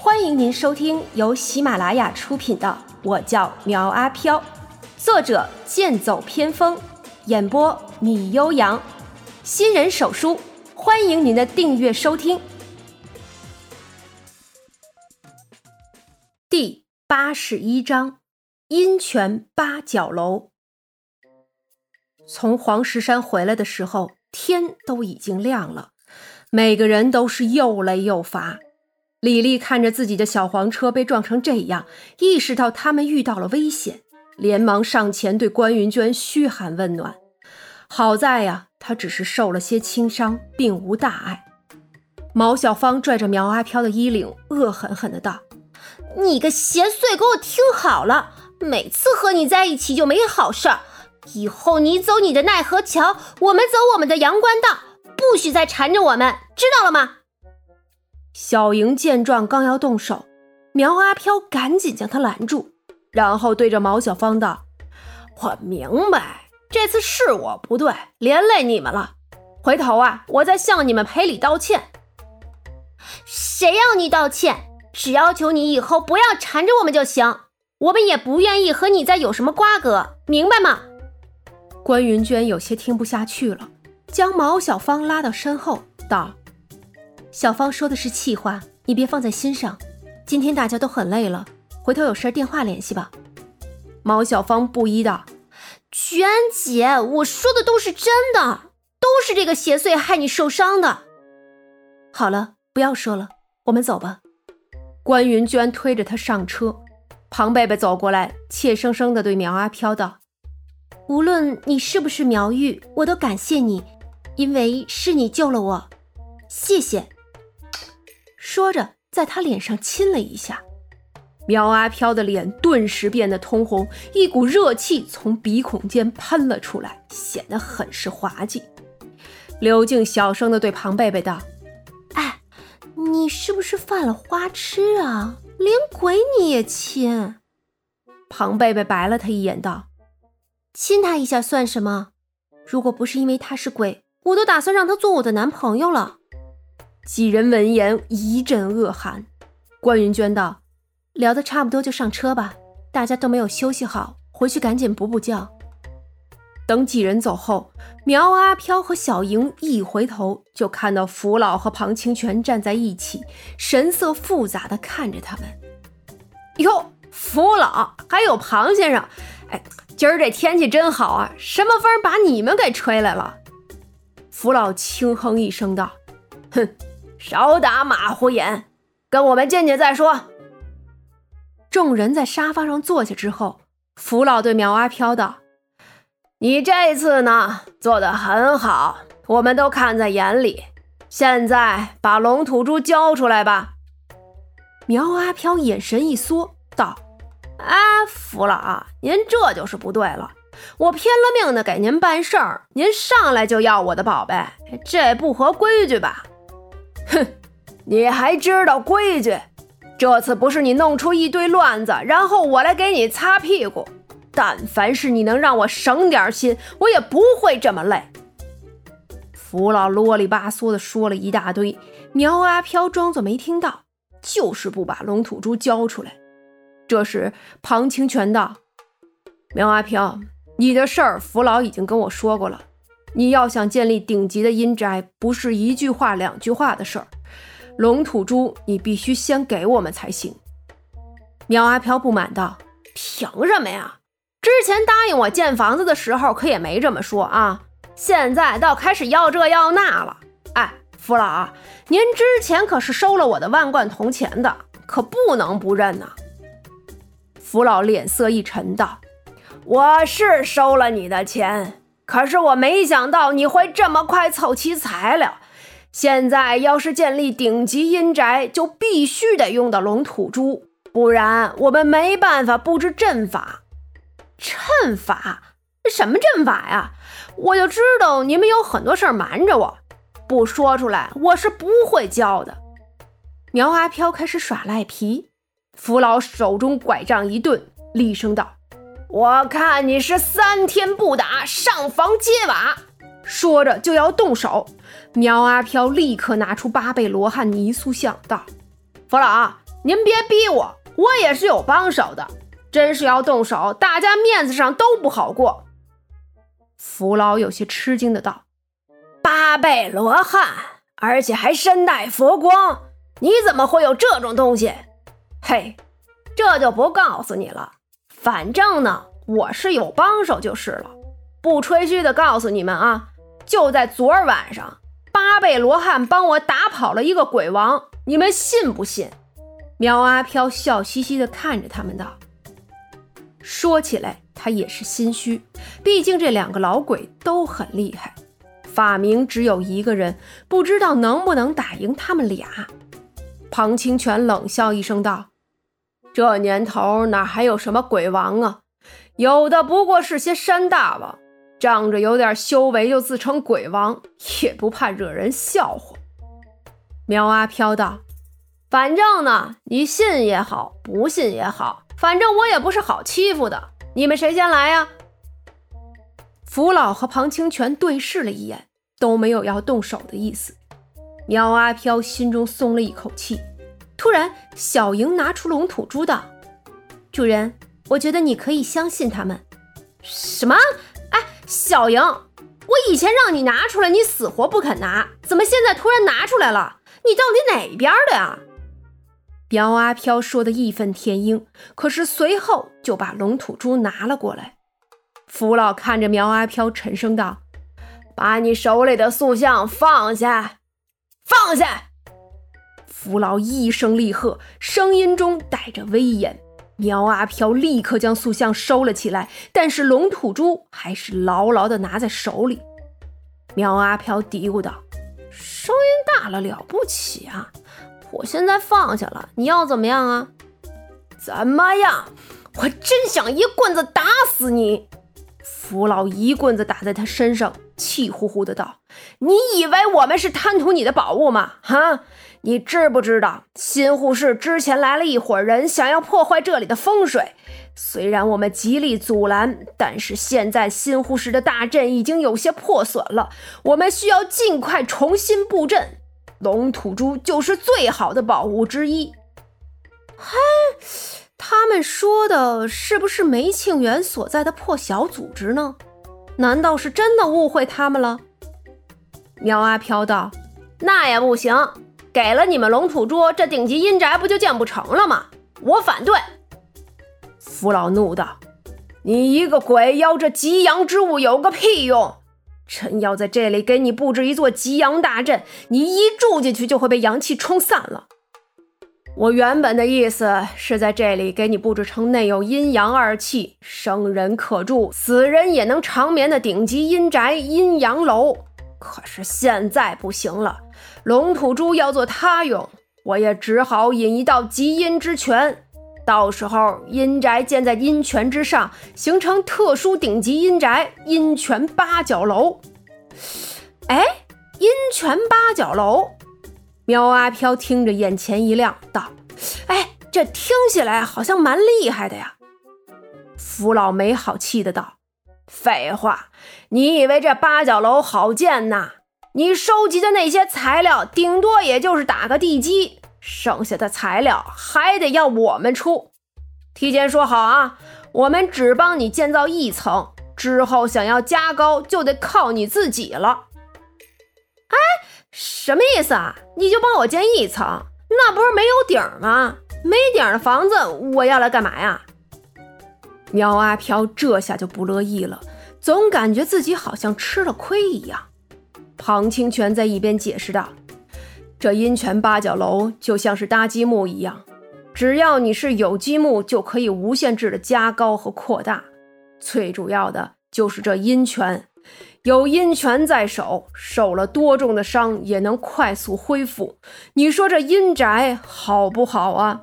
欢迎您收听由喜马拉雅出品的《我叫苗阿飘》，作者剑走偏锋，演播米悠扬，新人手书，欢迎您的订阅收听。第八十一章：阴泉八角楼。从黄石山回来的时候，天都已经亮了，每个人都是又累又乏。李丽看着自己的小黄车被撞成这样，意识到他们遇到了危险，连忙上前对关云娟嘘寒问暖。好在呀，她只是受了些轻伤，并无大碍。毛小芳拽着苗阿飘的衣领，恶狠狠的道：“你个邪祟，给我听好了！每次和你在一起就没好事儿，以后你走你的奈何桥，我们走我们的阳关道，不许再缠着我们，知道了吗？”小莹见状，刚要动手，苗阿飘赶紧将他拦住，然后对着毛小芳道：“我明白，这次是我不对，连累你们了。回头啊，我再向你们赔礼道歉。谁要你道歉？只要求你以后不要缠着我们就行。我们也不愿意和你再有什么瓜葛，明白吗？”关云娟有些听不下去了，将毛小芳拉到身后道。小芳说的是气话，你别放在心上。今天大家都很累了，回头有事电话联系吧。毛小芳不依道：“娟姐，我说的都是真的，都是这个邪祟害你受伤的。”好了，不要说了，我们走吧。关云娟推着他上车，庞贝贝走过来，怯生生的对苗阿飘道：“无论你是不是苗玉，我都感谢你，因为是你救了我，谢谢。”说着，在他脸上亲了一下，苗阿飘的脸顿时变得通红，一股热气从鼻孔间喷了出来，显得很是滑稽。刘静小声地对庞贝贝道：“哎，你是不是犯了花痴啊？连鬼你也亲？”庞贝贝白了他一眼道：“亲他一下算什么？如果不是因为他是鬼，我都打算让他做我的男朋友了。”几人闻言一阵恶寒。关云娟道：“聊得差不多就上车吧，大家都没有休息好，回去赶紧补补觉。”等几人走后，苗阿飘和小莹一回头就看到福老和庞清泉站在一起，神色复杂的看着他们。哟，福老还有庞先生，哎，今儿这天气真好啊，什么风把你们给吹来了？福老轻哼一声道：“哼。”少打马虎眼，跟我们进去再说。众人在沙发上坐下之后，福老对苗阿飘道：“你这次呢，做的很好，我们都看在眼里。现在把龙吐珠交出来吧。”苗阿飘眼神一缩，道：“啊，福老，您这就是不对了。我拼了命的给您办事儿，您上来就要我的宝贝，这不合规矩吧？”哼，你还知道规矩？这次不是你弄出一堆乱子，然后我来给你擦屁股。但凡是你能让我省点心，我也不会这么累。福老啰里吧嗦的说了一大堆，苗阿飘装作没听到，就是不把龙吐珠交出来。这时，庞清泉道：“苗阿飘，你的事儿，福老已经跟我说过了。”你要想建立顶级的阴宅，不是一句话两句话的事儿。龙吐珠，你必须先给我们才行。苗阿飘不满道：“凭什么呀？之前答应我建房子的时候，可也没这么说啊。现在倒开始要这要那了。哎，福老，啊您之前可是收了我的万贯铜钱的，可不能不认呐。”福老脸色一沉道：“我是收了你的钱。”可是我没想到你会这么快凑齐材料。现在要是建立顶级阴宅，就必须得用到龙吐珠，不然我们没办法布置阵法。阵法？什么阵法呀？我就知道你们有很多事儿瞒着我，不说出来我是不会教的。苗阿飘开始耍赖皮，扶老手中拐杖一顿，厉声道。我看你是三天不打，上房揭瓦。说着就要动手，苗阿飘立刻拿出八倍罗汉泥塑像，道：“佛老，您别逼我，我也是有帮手的。真是要动手，大家面子上都不好过。”福老有些吃惊的道：“八倍罗汉，而且还身带佛光，你怎么会有这种东西？”嘿，这就不告诉你了。反正呢，我是有帮手就是了。不吹嘘的告诉你们啊，就在昨儿晚上，八贝罗汉帮我打跑了一个鬼王，你们信不信？苗阿飘笑嘻嘻地看着他们道：“说起来，他也是心虚，毕竟这两个老鬼都很厉害，法明只有一个人，不知道能不能打赢他们俩。”庞清泉冷笑一声道：“这年头哪还有什么鬼王啊？有的不过是些山大王。”仗着有点修为就自称鬼王，也不怕惹人笑话。苗阿飘道：“反正呢，你信也好，不信也好，反正我也不是好欺负的。你们谁先来呀？”福老和庞清泉对视了一眼，都没有要动手的意思。苗阿飘心中松了一口气。突然，小莹拿出龙吐珠道：“主人，我觉得你可以相信他们。”什么？哎小莹，我以前让你拿出来，你死活不肯拿，怎么现在突然拿出来了？你到底哪边的呀？苗阿飘说的义愤填膺，可是随后就把龙吐珠拿了过来。福老看着苗阿飘，沉声道：“把你手里的塑像放下，放下！”福老一声厉喝，声音中带着威严。苗阿飘立刻将塑像收了起来，但是龙吐珠还是牢牢地拿在手里。苗阿飘嘀咕道：“声音大了了不起啊！我现在放下了，你要怎么样啊？怎么样？我真想一棍子打死你！”福老一棍子打在他身上，气呼呼的道：“你以为我们是贪图你的宝物吗？哈！”你知不知道，新护市之前来了一伙人，想要破坏这里的风水。虽然我们极力阻拦，但是现在新护市的大阵已经有些破损了，我们需要尽快重新布阵。龙吐珠就是最好的宝物之一。嘿，他们说的是不是梅庆元所在的破小组织呢？难道是真的误会他们了？苗阿飘道：“那也不行。”给了你们龙吐珠，这顶级阴宅不就建不成了吗？我反对！福老怒道：“你一个鬼妖，这极阳之物有个屁用！朕要在这里给你布置一座极阳大阵，你一住进去就会被阳气冲散了。我原本的意思是在这里给你布置成内有阴阳二气，生人可住，死人也能长眠的顶级阴宅阴阳楼。可是现在不行了。”龙吐珠要做他用，我也只好引一道极阴之泉，到时候阴宅建在阴泉之上，形成特殊顶级阴宅——阴泉八角楼。哎，阴泉八角楼！喵阿飘听着眼前一亮，道：“哎，这听起来好像蛮厉害的呀。”福老没好气的道：“废话，你以为这八角楼好建呐？”你收集的那些材料，顶多也就是打个地基，剩下的材料还得要我们出。提前说好啊，我们只帮你建造一层，之后想要加高就得靠你自己了。哎，什么意思啊？你就帮我建一层，那不是没有顶吗？没顶的房子我要来干嘛呀？苗阿飘这下就不乐意了，总感觉自己好像吃了亏一样。庞清泉在一边解释道：“这阴泉八角楼就像是搭积木一样，只要你是有积木，就可以无限制的加高和扩大。最主要的就是这阴泉，有阴泉在手，受了多重的伤也能快速恢复。你说这阴宅好不好啊？”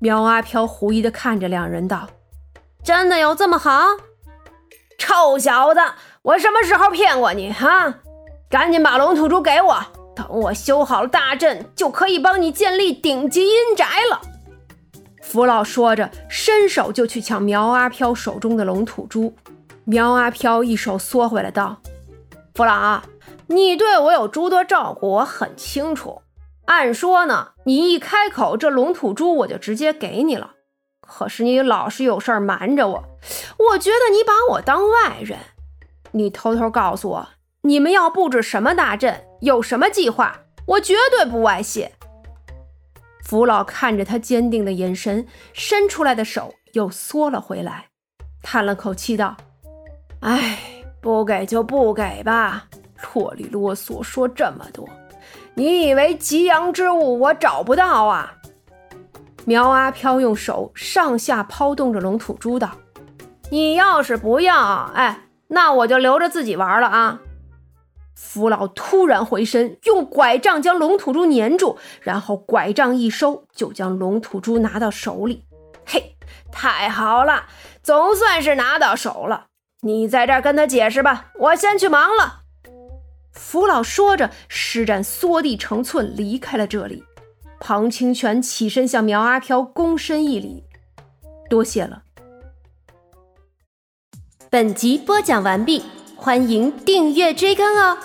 苗阿飘狐疑的看着两人道：“真的有这么好？臭小子！”我什么时候骗过你哈？赶紧把龙吐珠给我，等我修好了大阵，就可以帮你建立顶级阴宅了。福老说着，伸手就去抢苗阿飘手中的龙吐珠。苗阿飘一手缩回来，道：“福老，你对我有诸多照顾，我很清楚。按说呢，你一开口，这龙吐珠我就直接给你了。可是你老是有事瞒着我，我觉得你把我当外人。你偷偷告诉我，你们要布置什么大阵，有什么计划，我绝对不外泄。福老看着他坚定的眼神，伸出来的手又缩了回来，叹了口气道：“哎，不给就不给吧，啰里啰嗦说这么多。”你以为吉阳之物我找不到啊？苗阿飘用手上下抛动着龙吐珠道：“你要是不要，哎，那我就留着自己玩了啊！”福老突然回身，用拐杖将龙吐珠粘住，然后拐杖一收，就将龙吐珠拿到手里。嘿，太好了，总算是拿到手了。你在这儿跟他解释吧，我先去忙了。福老说着，施展缩地成寸，离开了这里。庞清泉起身向苗阿飘躬身一礼：“多谢了。”本集播讲完毕，欢迎订阅追更哦。